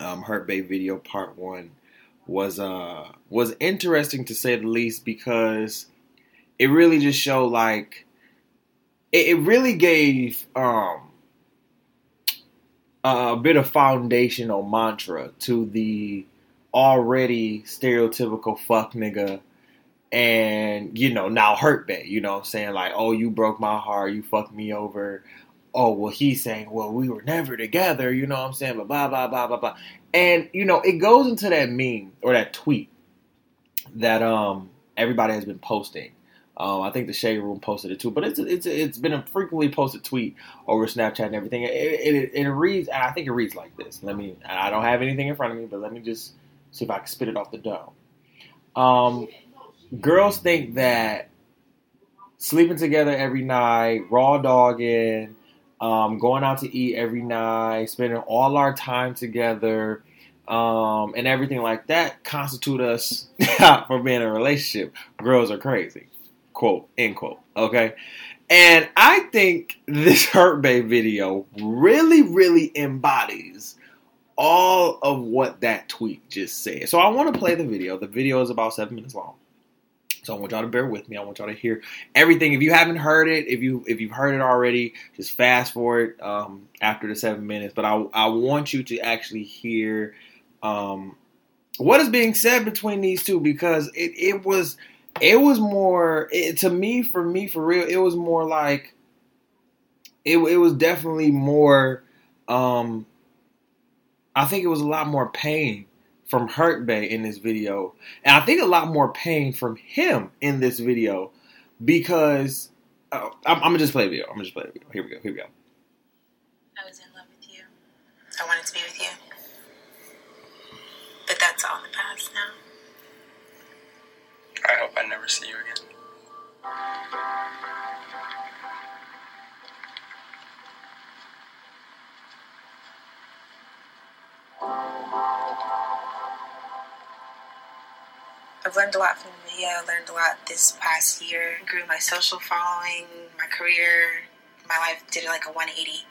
um, Hurt Bae video part one was uh was interesting to say the least because it really just showed like it, it really gave um a bit of foundational mantra to the already stereotypical fuck nigga and you know now hurt bae you know what i'm saying? Like oh you broke my heart you fucked me over. Oh well he's saying well we were never together you know what i'm saying? But blah blah blah blah blah. And you know it goes into that meme or that tweet that um everybody has been posting um, I think the Shade Room posted it too, but it's it's it's been a frequently posted tweet over Snapchat and everything. It, it, it, reads, I think it reads like this. Let me, I don't have anything in front of me, but let me just see if I can spit it off the dome. Um, girls think that sleeping together every night, raw dogging, um, going out to eat every night, spending all our time together, um, and everything like that constitute us for being in a relationship. Girls are crazy quote, end quote. Okay. And I think this Hurt Bae video really, really embodies all of what that tweet just said. So I want to play the video. The video is about seven minutes long. So I want y'all to bear with me. I want y'all to hear everything. If you haven't heard it, if you if you've heard it already, just fast forward um, after the seven minutes. But I I want you to actually hear um, what is being said between these two because it it was it was more it, to me for me for real it was more like it, it was definitely more um i think it was a lot more pain from hurt Bae in this video. And i think a lot more pain from him in this video because uh, I'm, I'm, gonna just play a video. I'm gonna just play a video. Here we go. Here we go. I was in love with you. I wanted to be with you I hope I never see you again. I've learned a lot from the media. I learned a lot this past year. Grew my social following, my career, my life did like a 180.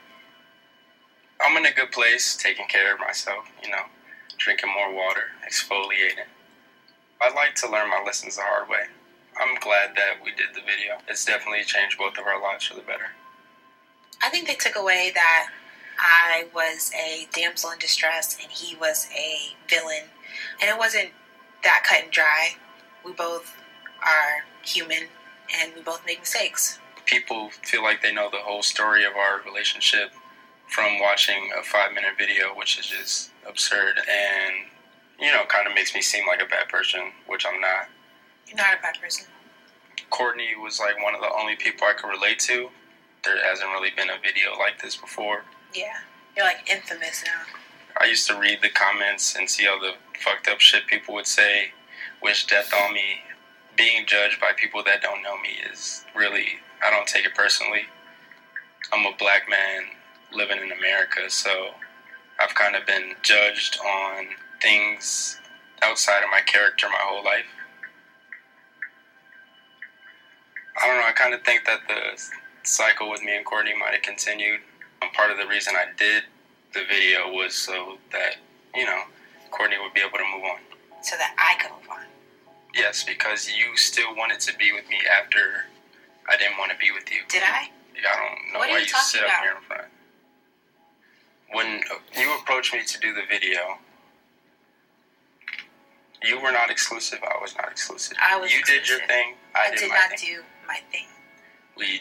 I'm in a good place, taking care of myself, you know, drinking more water, exfoliating. I'd like to learn my lessons the hard way. I'm glad that we did the video. It's definitely changed both of our lives for the better. I think they took away that I was a damsel in distress and he was a villain. And it wasn't that cut and dry. We both are human and we both make mistakes. People feel like they know the whole story of our relationship from watching a five minute video, which is just absurd and, you know, kind of makes me seem like a bad person, which I'm not. You're not a bad person. Courtney was like one of the only people I could relate to. There hasn't really been a video like this before. Yeah. You're like infamous now. I used to read the comments and see all the fucked up shit people would say, wish death on me. Being judged by people that don't know me is really, I don't take it personally. I'm a black man living in America, so I've kind of been judged on things outside of my character my whole life. I don't know, I kind of think that the cycle with me and Courtney might have continued. And part of the reason I did the video was so that, you know, Courtney would be able to move on. So that I could move on. Yes, because you still wanted to be with me after I didn't want to be with you. Did I? I don't know What why you you sit about? up here in front. When uh, you approached me to do the video, you were not exclusive. I was not exclusive. I was You did your thing. I, I did, did my not thing. do my thing. We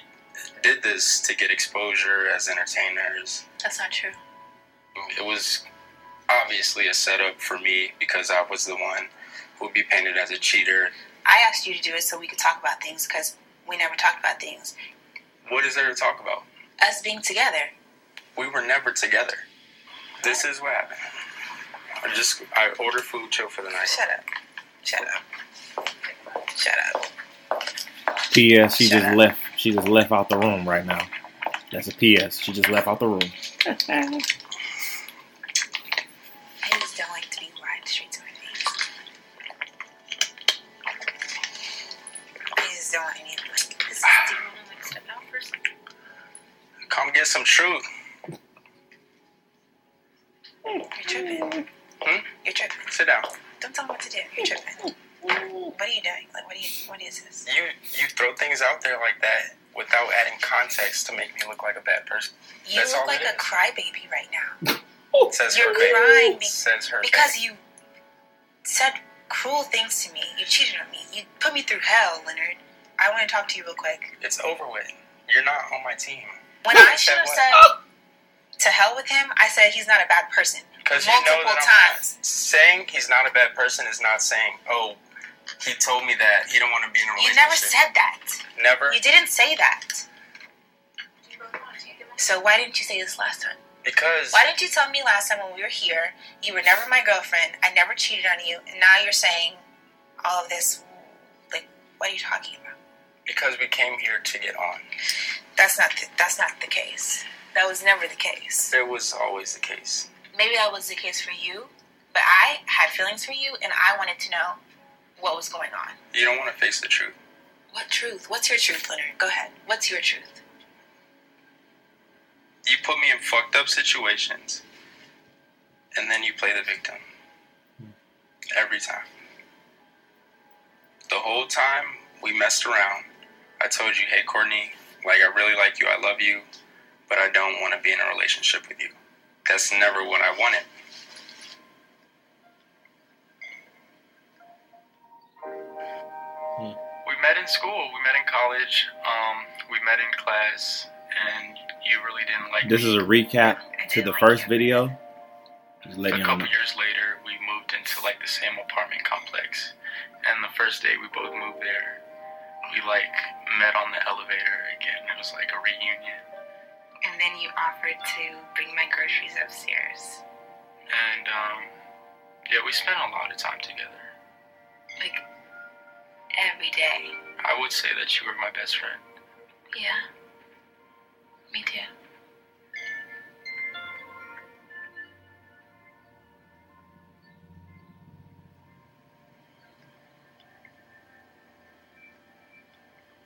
did this to get exposure as entertainers. That's not true. It was obviously a setup for me because I was the one who would be painted as a cheater. I asked you to do it so we could talk about things because we never talked about things. What is there to talk about? Us being together. We were never together. This is what happened. I just I ordered food, chill for the night. Shut up. Shut up. Shut up. P.S. She Shut just up. left. She just left out the room right now. That's a P.S. She just left out the room. I just don't like to be lied straight to my face. I just don't want any like this is do you want to like step out for a second? Come get some truth. You're tripping. Hmm? You're tripping. Sit down. Don't tell me what to do. You're tripping. What are you doing? Like what are you what is this? You you throw things out there like that without adding context to make me look like a bad person. You That's look like a crybaby right now. Says You're her baby. crying be- Says her Because baby. you said cruel things to me. You cheated on me. You put me through hell, Leonard. I want to talk to you real quick. It's over with. You're not on my team. When I should have said to hell with him, I said he's not a bad person. Because you know Multiple that I'm times. not. Saying he's not a bad person is not saying, oh, he told me that he don't want to be in a relationship. You never said that. Never. You didn't say that. So why didn't you say this last time? Because Why didn't you tell me last time when we were here you were never my girlfriend, I never cheated on you, and now you're saying all of this? Like, what are you talking about? because we came here to get on. That's not the, that's not the case. That was never the case. It was always the case. Maybe that was the case for you, but I had feelings for you, and I wanted to know what was going on. You don't want to face the truth. What truth? What's your truth, Leonard? Go ahead. What's your truth? You put me in fucked up situations, and then you play the victim. Every time. The whole time we messed around, I told you, hey, Courtney, like, I really like you, I love you, but I don't want to be in a relationship with you. That's never what I wanted. We met in school. We met in college. Um, we met in class, and you really didn't like This me. is a recap to the like first you. video. Just a letting y'all couple know. years later, we moved into like the same apartment complex, and the first day we both moved there, we like met on the elevator again. It was like a reunion, And then you offered to bring my groceries upstairs. and um, yeah, we spent a lot of time together. Like, every day. I would say that you were my best friend. Yeah. Me too.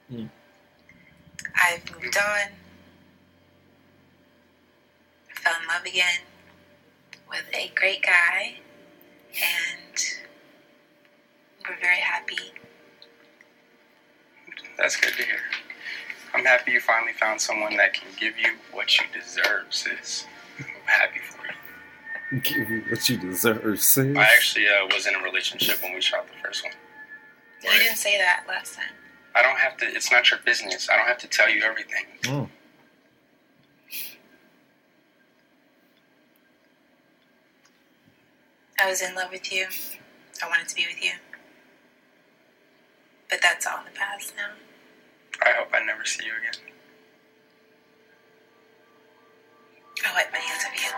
Hmm. I've moved on. Fell in love again with a great guy, and we're very happy. That's good to hear. I'm happy you finally found someone that can give you what you deserve, sis. I'm happy for you. Give you what you deserve, sis. I actually uh, was in a relationship when we shot the first one. You didn't say that last time. I don't have to. It's not your business. I don't have to tell you everything. Mm. I was in love with you. I wanted to be with you. But that's all in the past now. I hope I never see you again. I wipe my hands of you.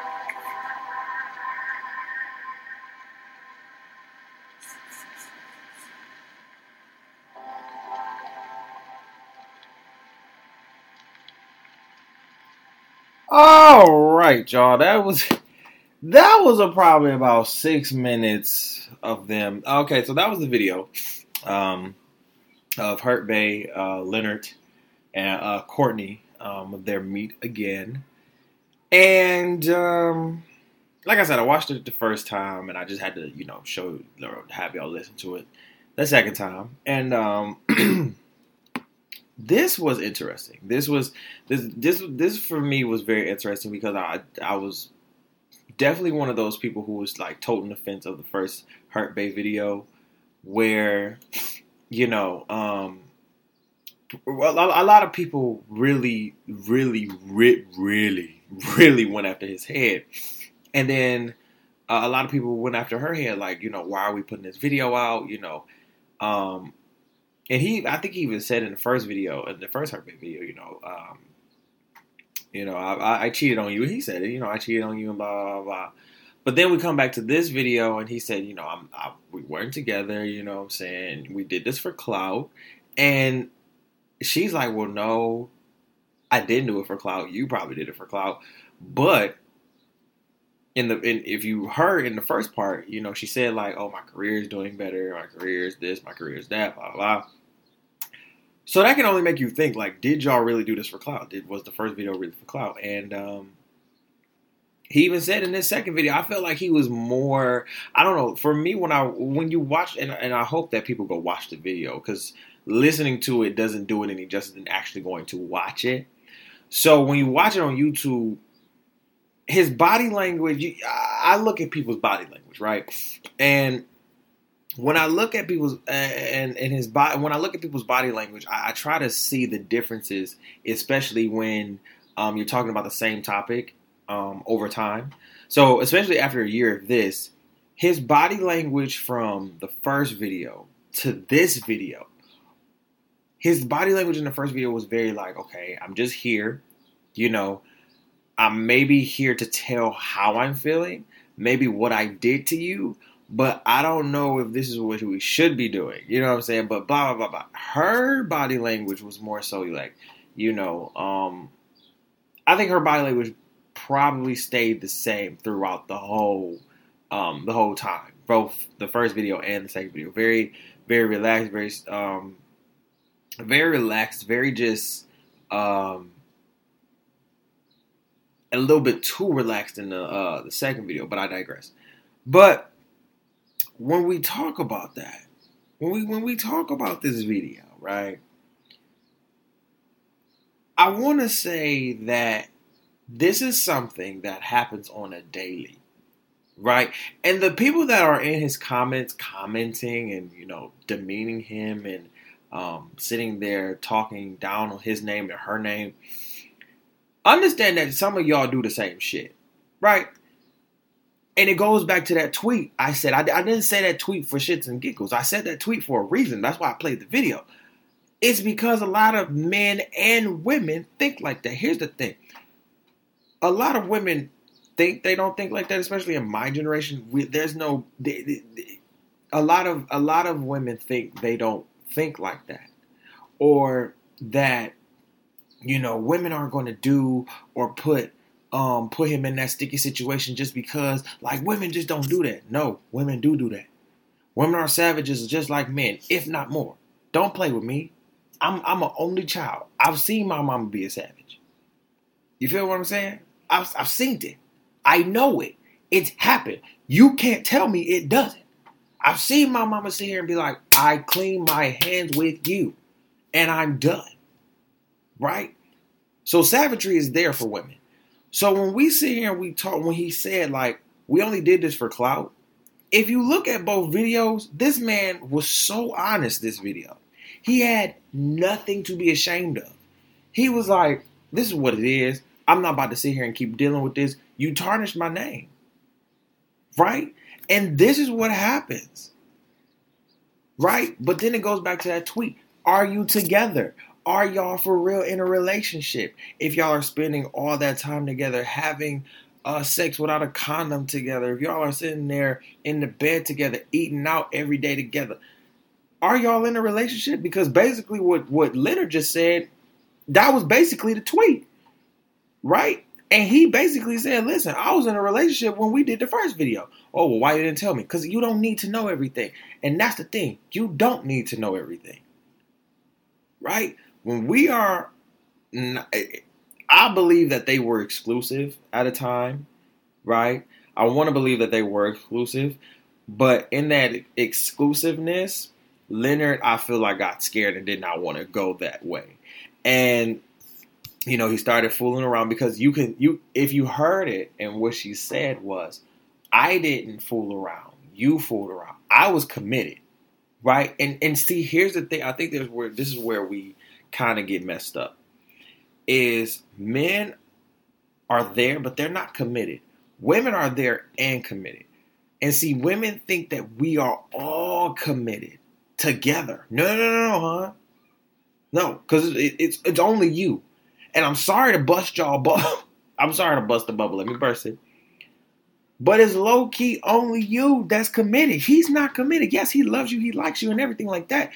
All right, y'all. That was that was a probably about six minutes of them. Okay, so that was the video um, of Hurt Bae, uh, Leonard, and uh, Courtney um, their meet again. And um, like I said, I watched it the first time, and I just had to, you know, show or have y'all listen to it the second time. And um, this was interesting. This was this this this for me was very interesting because I I was definitely one of those people who was like toting the fence of the first Hurt Bae video, where you know um, well, a, a lot of people really really really really really went after his head, and then uh, a lot of people went after her head, like you know why are we putting this video out, you know. Um, and he, I think he even said in the first video, in the first Hurt Bae video, you know, um, you know, I, I, cheated on you. He said it, you know, I cheated on you and blah blah blah. But then we come back to this video, and he said, you know, I'm, I, we weren't together. You know, what I'm saying we did this for clout, and she's like, well, no, I didn't do it for clout. You probably did it for clout, but in the in, if you heard in the first part, you know, she said like, "Oh, my career is doing better. My career is this. My career is that." Blah blah. blah. So that can only make you think like, did y'all really do this for clout? Did was the first video really for clout? And um, he even said in this second video, I felt like he was more. I don't know. For me, when I when you watch, and, and I hope that people go watch the video because listening to it doesn't do it any justice than actually going to watch it. So when you watch it on YouTube, his body language, you, I look at people's body language, right? And when I look at people's and and his body, when I look at people's body language, I, I try to see the differences, especially when um, you're talking about the same topic um, over time. So, especially after a year of this, his body language from the first video to this video, his body language in the first video was very like, okay, I'm just here, you know, I'm maybe here to tell how I'm feeling, maybe what I did to you, but I don't know if this is what we should be doing. You know what I'm saying? But blah blah blah blah. Her body language was more so like, you know, um, I think her body language probably stayed the same throughout the whole, um, the whole time, both the first video and the second video. Very, very relaxed, very, um, very relaxed, very just, um, a little bit too relaxed in the uh, the second video. But I digress. But when we talk about that, when we when we talk about this video, right? I want to say that this is something that happens on a daily, right? And the people that are in his comments, commenting and you know demeaning him and um, sitting there talking down on his name and her name, understand that some of y'all do the same shit, right? And it goes back to that tweet. I said, I, I, didn't say that tweet for shits and giggles. I said that tweet for a reason. That's why I played the video. It's because a lot of men and women think like that. Here's the thing a lot of women think they don't think like that, especially in my generation. We, there's no. They, they, a lot of a lot of women think they don't think like that, or that you know women aren't going to do or put um, put him in that sticky situation just because, like, women just don't do that. No, women do do that. Women are savages just like men, if not more. Don't play with me. I'm I'm an only child. I've seen my mama be a savage. You feel what I'm saying? I've I've seen it. I know it. It's happened. You can't tell me it doesn't. I've seen my mama sit here and be like, I clean my hands with you. and I'm done. Right? So savagery is there for women. So when we sit here and we talk, when he said like we only did this for clout, if you look at both videos, this man was so honest. This video, he had nothing to be ashamed of. He was like, "This is what it is. I'm not about to sit here and keep dealing with this. You tarnished my name, right? And this is what happens, right? But then it goes back to that tweet: Are you together? Are y'all for real in a relationship? If y'all are spending all that time together, having uh, sex without a condom together, if y'all are sitting there in the bed together, eating out every day together, are y'all in a relationship? Because basically, what what Leonard just said, that was basically the tweet, right? And he basically said, "Listen, I was in a relationship when we did the first video. Oh, well, why you didn't tell me? Because you don't need to know everything, and that's the thing. You don't need to know everything, right? When we are, eh, I believe that they were exclusive at a time, right? I want to believe that they were exclusive, but in that exclusiveness, Leonard, I feel like got scared and did not want to go that way, and you know he started fooling around because you can you if you heard it and what she said was, I didn't fool around, you fooled around, I was committed, right? And and see, here's the thing, I think there's where this is where we kind of get messed up is men are there, but they're not committed. Women are there and committed. And see, women think that we are all committed together. No, no, no, no, huh? No, because it, it's it's only you. And I'm sorry to bust y'all bubble. I'm sorry to bust the bubble. Let me burst it. But it's low key only you that's committed. He's not committed. Yes, he loves you, he likes you, and everything like that.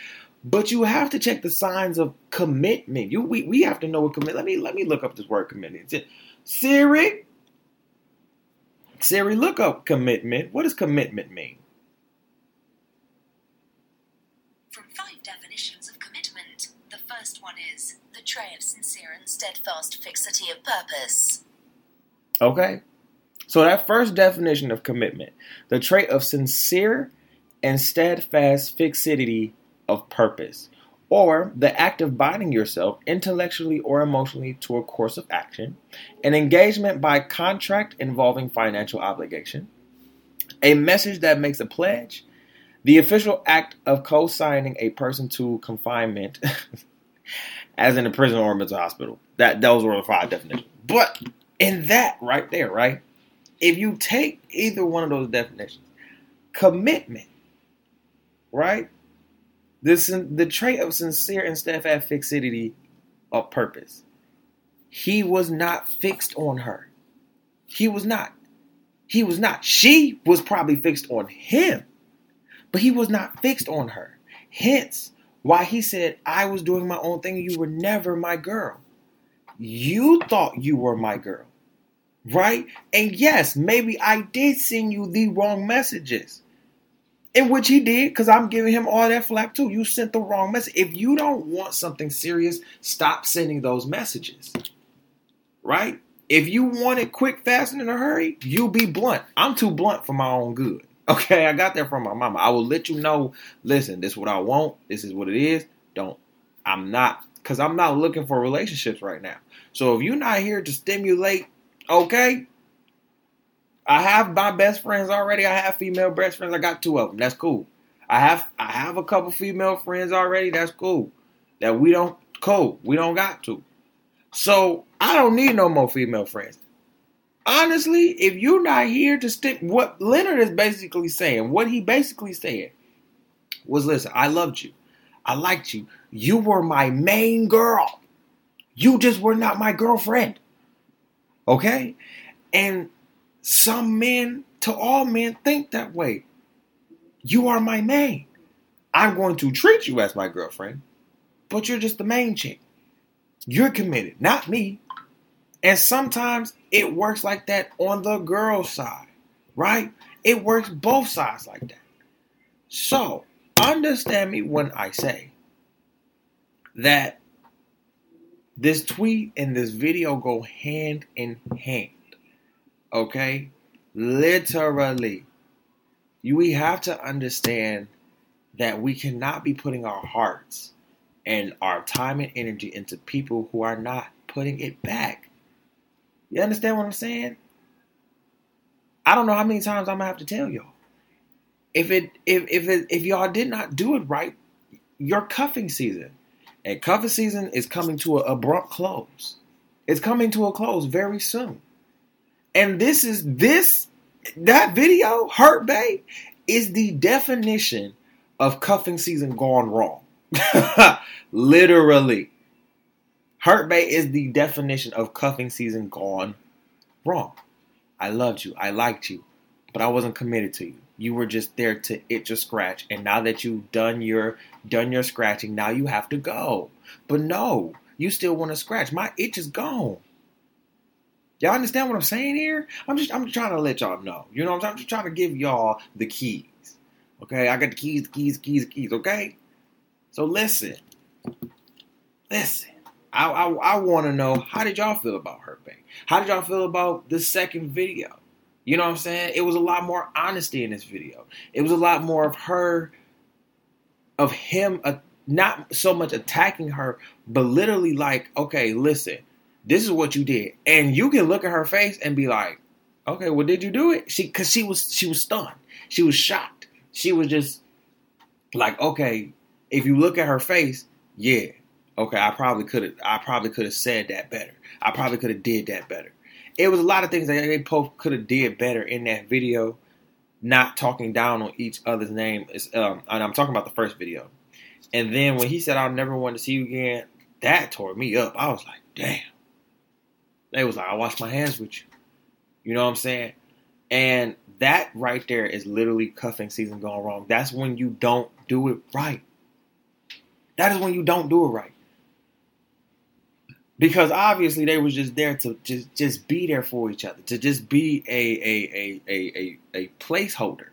But you have to check the signs of commitment. You we, we have to know what commit. Let me let me look up this word commitment. Siri, Siri, look up commitment. What does commitment mean? From five definitions of commitment, the first one is the trait of sincere and steadfast fixity of purpose. Okay. So that first definition of commitment, the trait of sincere and steadfast fixity of purpose, or the act of binding yourself intellectually or emotionally to a course of action, an engagement by contract involving financial obligation, a message that makes a pledge, the official act of co signing a person to confinement, as in a prison or a mental hospital. That those were the five definitions. But in that right there, right? If you take either one of those definitions, commitment, right? This the trait of sincere and steadfast fixity of purpose. He was not fixed on her. He was not. He was not. She was probably fixed on him, but he was not fixed on her. Hence, why he said, I was doing my own thing. You were never my girl. You thought you were my girl, right? And yes, maybe I did send you the wrong messages. In which he did, because I'm giving him all that flap too. You sent the wrong message. If you don't want something serious, stop sending those messages. Right? If you want it quick, fast, and in a hurry, you be blunt. I'm too blunt for my own good. Okay, I got that from my mama. I will let you know, listen, this is what I want. This is what it is. Don't. I'm not, because I'm not looking for relationships right now. So if you're not here to stimulate, okay, I have my best friends already. I have female best friends. I got two of them. That's cool. I have I have a couple female friends already. That's cool. That we don't cool. We don't got to. So I don't need no more female friends. Honestly, if you're not here to stick, what Leonard is basically saying, what he basically said was, listen, I loved you. I liked you. You were my main girl. You just were not my girlfriend. Okay? And some men, to all men, think that way. You are my main. I'm going to treat you as my girlfriend, but you're just the main chick. You're committed, not me. And sometimes it works like that on the girl side, right? It works both sides like that. So, understand me when I say that this tweet and this video go hand in hand. Okay? Literally. We have to understand that we cannot be putting our hearts and our time and energy into people who are not putting it back. You understand what I'm saying? I don't know how many times I'm gonna have to tell y'all. If it if if it, if y'all did not do it right, your cuffing season and cuffing season is coming to an abrupt close. It's coming to a close very soon. And this is this that video, Hurt Bae, is the definition of cuffing season gone wrong. Literally. Hurt Bae is the definition of cuffing season gone wrong. I loved you. I liked you. But I wasn't committed to you. You were just there to itch or scratch. And now that you've done your done your scratching, now you have to go. But no, you still want to scratch. My itch is gone. Y'all understand what I'm saying here? I'm just I'm trying to let y'all know. You know I'm, I'm just trying to give y'all the keys. Okay, I got the keys, the keys, the keys, the keys, okay? So listen. Listen. I, I, I want to know how did y'all feel about Hurt Bae? How did y'all feel about the second video? You know what I'm saying? It was a lot more honesty in this video. It was a lot more of her, of him, uh, not so much attacking her, but literally like, okay, listen, this is what you did, and you can look at her face and be like, okay, well, did you do it? She, cause she was she was stunned, she was shocked, she was just like, okay, if you look at her face, yeah, okay, I probably could have I probably could have said that better. I probably could have did that better. It was a lot of things that they both could have did better in that video, not talking down on each other's name. Um, and I'm talking about the first video. And then when he said I'll never want to see you again, that tore me up. I was like, damn. They was like, I wash my hands with you. You know what I'm saying? And that right there is literally cuffing season gone wrong. That's when you don't do it right. That is when you don't do it right. Because obviously they was just there to just just be there for each other, to just be a a a a a, a placeholder.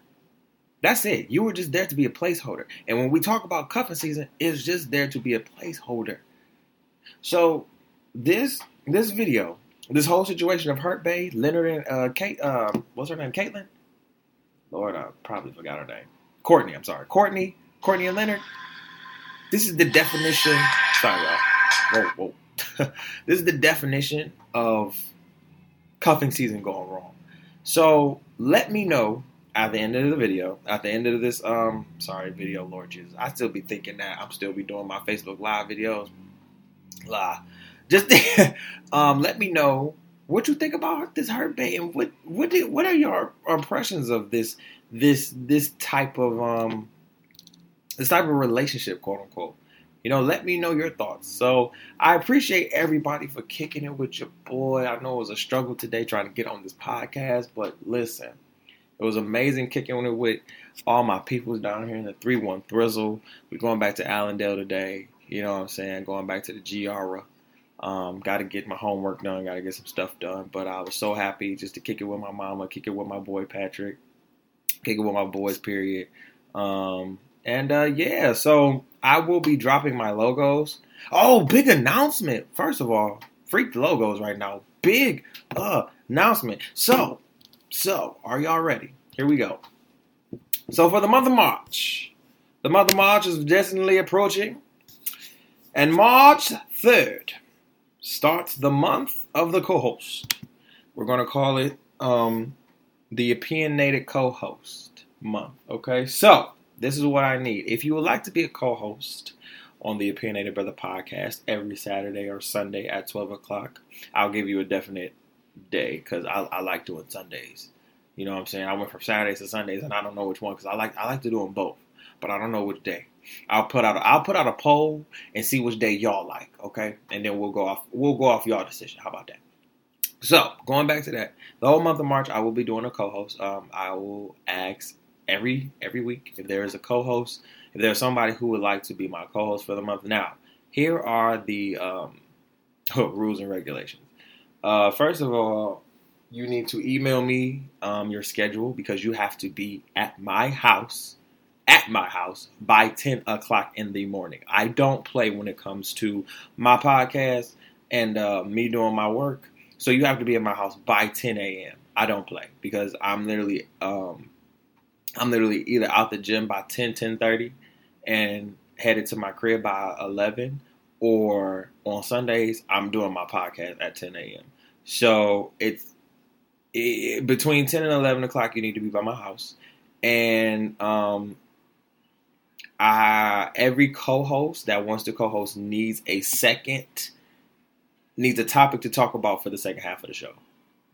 That's it. You were just there to be a placeholder. And when we talk about cuffing season, it's just there to be a placeholder. So this this video, this whole situation of Hurt Bae, Leonard and uh, Kate, um, what's her name, Caitlyn? Lord, I probably forgot her name. Courtney. I'm sorry, Courtney, Courtney and Leonard. This is the definition. Sorry, y'all. Whoa, whoa. this is the definition of cuffing season going wrong. So let me know at the end of the video, at the end of this, um, sorry, video, Lord Jesus, I still be thinking that I'm still be doing my Facebook Live videos. La, just um, let me know what you think about this hurt bae and what what did, what are your impressions of this this this type of um this type of relationship, quote unquote. You know, let me know your thoughts. So I appreciate everybody for kicking it with your boy. I know it was a struggle today trying to get on this podcast, but listen, it was amazing kicking it with all my peoples down here in the 3 1 Thrizzle. We're going back to Allendale today. You know what I'm saying? Going back to the Giara. Um, got to get my homework done. Got to get some stuff done. But I was so happy just to kick it with my mama, kick it with my boy Patrick, kick it with my boys. Period. Um, and uh, yeah, so I will be dropping my logos. Oh, big announcement! First of all, freak logos right now. Big uh, announcement. So, so are y'all ready? Here we go. So for the month of March, the month of March is definitely approaching, and March third starts the month of the co-host. We're gonna call it um, the opinionated co-host month. Okay, so this is what I need. If you would like to be a co-host on the Opinionated Brother podcast every Saturday or Sunday at 12 o'clock, I'll give you a definite day because I, I, like doing Sundays. You know what I'm saying? I went from Saturdays to Sundays, and I don't know which one because I like I like to do them both, but I don't know which day. I'll put out a, I'll put out a poll and see which day y'all like, okay? And then we'll go off we'll go off y'all decision. How about that? So going back to that, the whole month of March, I will be doing a co-host. Um, I will ask every every week if there is a co-host, if there's somebody who would like to be my co-host for the month. Now, here are the um, rules and regulations. Uh, first of all, you need to email me um, your schedule because you have to be at my house at my house by 10 o'clock in the morning. I don't play when it comes to my podcast and uh, me doing my work. So you have to be at my house by 10 a.m. I don't play because I'm literally um, I'm literally either out the gym by 10, 10 30 and headed to my crib by 11, or on Sundays, I'm doing my podcast at 10 a.m. So it's it, between 10 and 11 o'clock, you need to be by my house. And um, I, every co host that wants to co host needs a second, needs a topic to talk about for the second half of the show.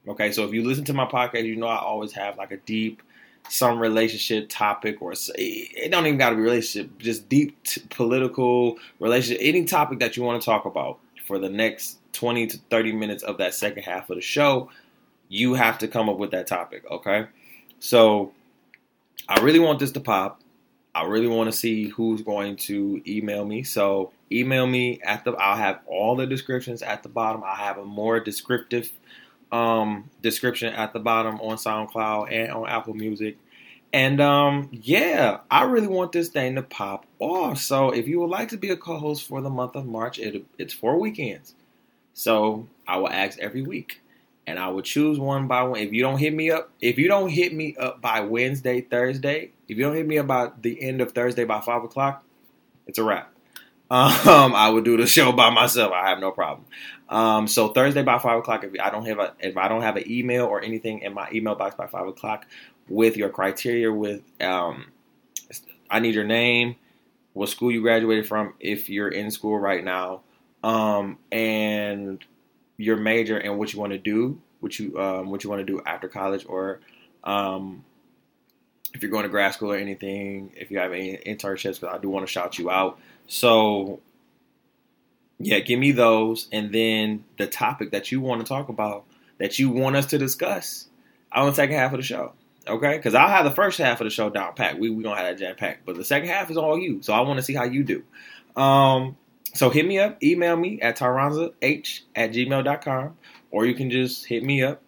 Okay, so if you listen to my podcast, you know I always have like a deep, some relationship topic, or it don't even got to be relationship, just deep t- political relationship, any topic that you want to talk about for the next 20 to 30 minutes of that second half of the show, you have to come up with that topic, okay? So I really want this to pop. I really want to see who's going to email me. So email me at the I'll have all the descriptions at the bottom. I have a more descriptive um, description at the bottom on SoundCloud and on Apple Music. And um, yeah, I really want this thing to pop off. So if you would like to be a co-host for the month of March, it, it's four weekends. So I will ask every week, and I will choose one by one. If you don't hit me up, if you don't hit me up by Wednesday, Thursday, if you don't hit me about the end of Thursday by five o'clock, it's a wrap. Um, I would do the show by myself. I have no problem. Um, so Thursday by five o'clock, if I don't have a, if I don't have an email or anything in my email box by five o'clock with your criteria, with um, I need your name, what school you graduated from, if you're in school right now, um, and your major and what you want to do, what you um, what you want to do after college, or um, if you're going to grad school or anything, if you have any internships, because I do want to shout you out. So, yeah, give me those, and then the topic that you want to talk about, that you want us to discuss on the second half of the show. Okay, because I'll have the first half of the show down packed. We we gonna have that jam packed, but the second half is all you. So I want to see how you do. Um, so hit me up, email me at tyronza at gmail.com, or you can just hit me up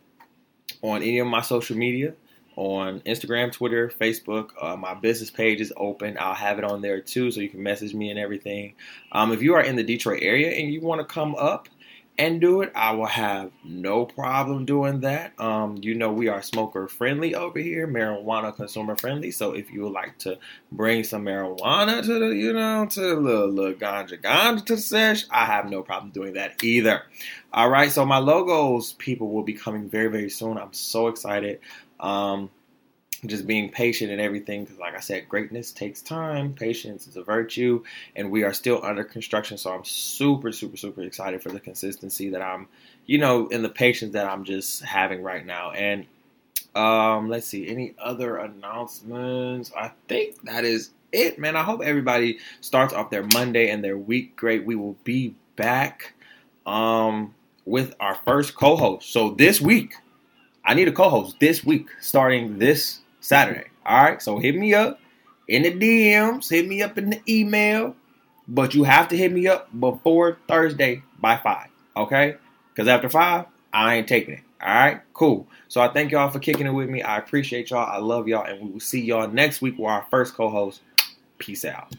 on any of my social media on Instagram, Twitter, Facebook. Uh, my business page is open. I'll have it on there too, so you can message me and everything. Um, if you are in the Detroit area and you want to come up and do it, I will have no problem doing that. Um, you know, we are smoker friendly over here, marijuana consumer friendly. So if you would like to bring some marijuana to the, you know, to the little, little ganja ganja to the sesh, I have no problem doing that either. All right, so my logos people will be coming very, very soon. I'm so excited. Um, just being patient and everything because like i said greatness takes time patience is a virtue and we are still under construction. So i'm super super super excited for the consistency that i'm you know in the patience that i'm just having right now. And um let's see any other announcements? I think that is it man. I hope everybody starts off their monday and their week great. We will be back um with our first co-host. So this week I need a co-host this week, starting this Saturday. All right, so hit me up in the DMs, hit me up in the email, but you have to hit me up before Thursday by five. Okay, because after five, I ain't taking it. All right, cool. So I thank y'all for kicking it with me. I appreciate y'all. I love y'all, and we will see y'all next week with our first co-host. Peace out.